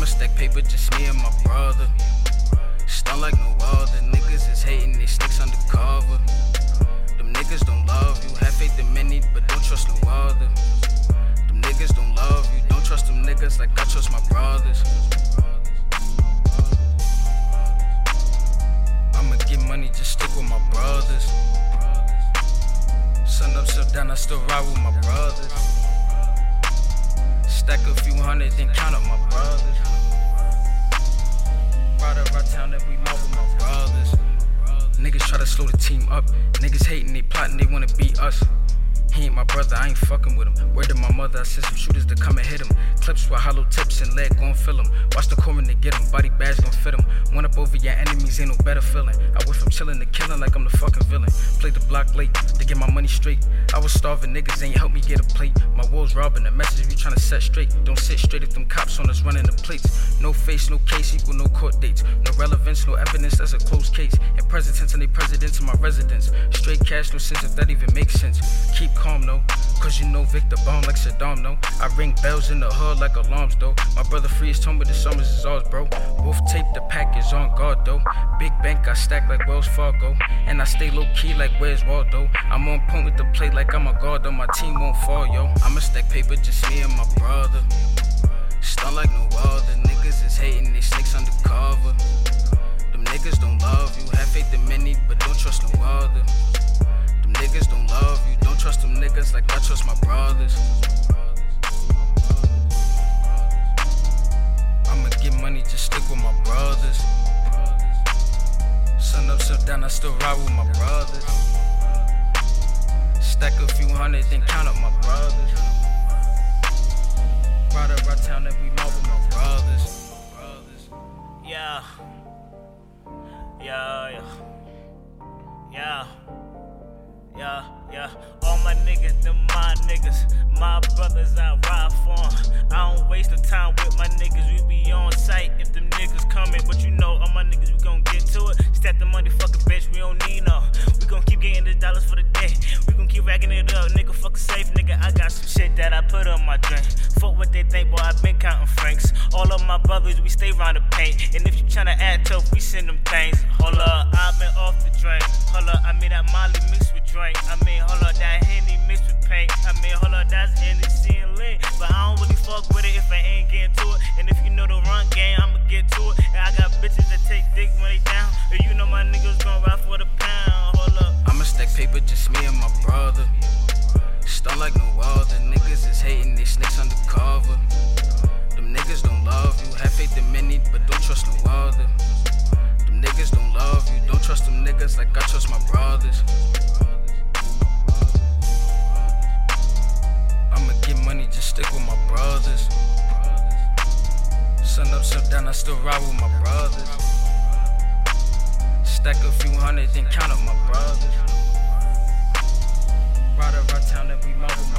I'ma stack paper, just me and my brother. Stun like no other. Niggas is hating, they snakes undercover. Them niggas don't love you. Have faith in many, but don't trust no other. Them niggas don't love you. Don't trust them niggas like I trust my brothers. I'ma get money, just stick with my brothers. Sun up, sun down, I still ride with my brothers. Stack a few hundred, then count up my brothers. Ride around town every month with my brothers. Niggas try to slow the team up. Niggas hating, they plotting, they wanna beat us. Ain't my brother, I ain't fucking with him. Word to my mother, I sent some shooters to come and hit him. Clips with hollow tips and lead gon' fill him. Watch the coroner get him, body bags gon' fit him. One up over your enemies, ain't no better feeling. I went from chillin' to killin' like I'm the fucking villain. Played the block late to get my money straight. I was starving, niggas ain't help me get a plate. My walls robbing, the message we tryna set straight. Don't sit straight if them cops on us running the plates. No face, no case equal no court dates. No relevance, no evidence, that's a closed case. And presidents and they presidents in my residence. Straight cash, no sense if that even makes sense. Keep calm, Cause you know Victor bomb like Saddam, no. I ring bells in the hood like alarms, though. My brother Freeze told me the summers is ours, bro. Wolf tape, the pack is on guard, though. Big bank, I stack like Wells Fargo. And I stay low key like Where's Waldo. I'm on point with the plate like I'm a guard, though. My team won't fall, yo. I'ma stack paper, just me and my brother. Stun like no other. Niggas is hating, they snakes undercover. Them niggas don't love you. Have faith in many, but don't trust no other. Niggas don't love you. Don't trust them niggas like I trust my brothers. I'ma get money, just stick with my brothers. Sun up, sun down, I still ride with my brothers. Stack a few hundred, then count up my brothers. Ride around town every month with my brothers. Yeah. Yeah, yeah. Yeah. Yeah. All my niggas, them my niggas. My brothers, I ride for. I don't waste no time with my niggas. We be on site if them niggas coming. But you know, all my niggas, we gon' get to it. Stack the money, fucking bitch, we don't need no. We gon' keep getting the dollars for the day. We gon' keep racking it up, nigga. Fucking safe, nigga. I got some shit that I put on my drink. Fuck what they think, boy. I been counting francs. All of my brothers, we stay round the paint. And if you tryna act tough, we send them things. Hold up, i been off the drink. Hold up, I made that Molly mixed with I mean, hold up, that Henny mixed with paint. I mean, hold up, that's Hennessy and lean. But I don't really fuck with it if I ain't getting to it. And if you know the run game, I'ma get to it. And I got bitches that take dick when they down. And you know my niggas gon' ride for the pound. Hold up. I'ma stack paper, just me and my brother. Stun like no other. Niggas is hating, they snakes undercover. Them niggas don't love you. Have faith in many, but don't trust no other. Them niggas don't love you. Don't trust them niggas like I trust my brothers. Stick with my brothers. Sun up, sun down, I still ride with my brothers. Stack a few hundred, then count up my brothers. Ride around town month with my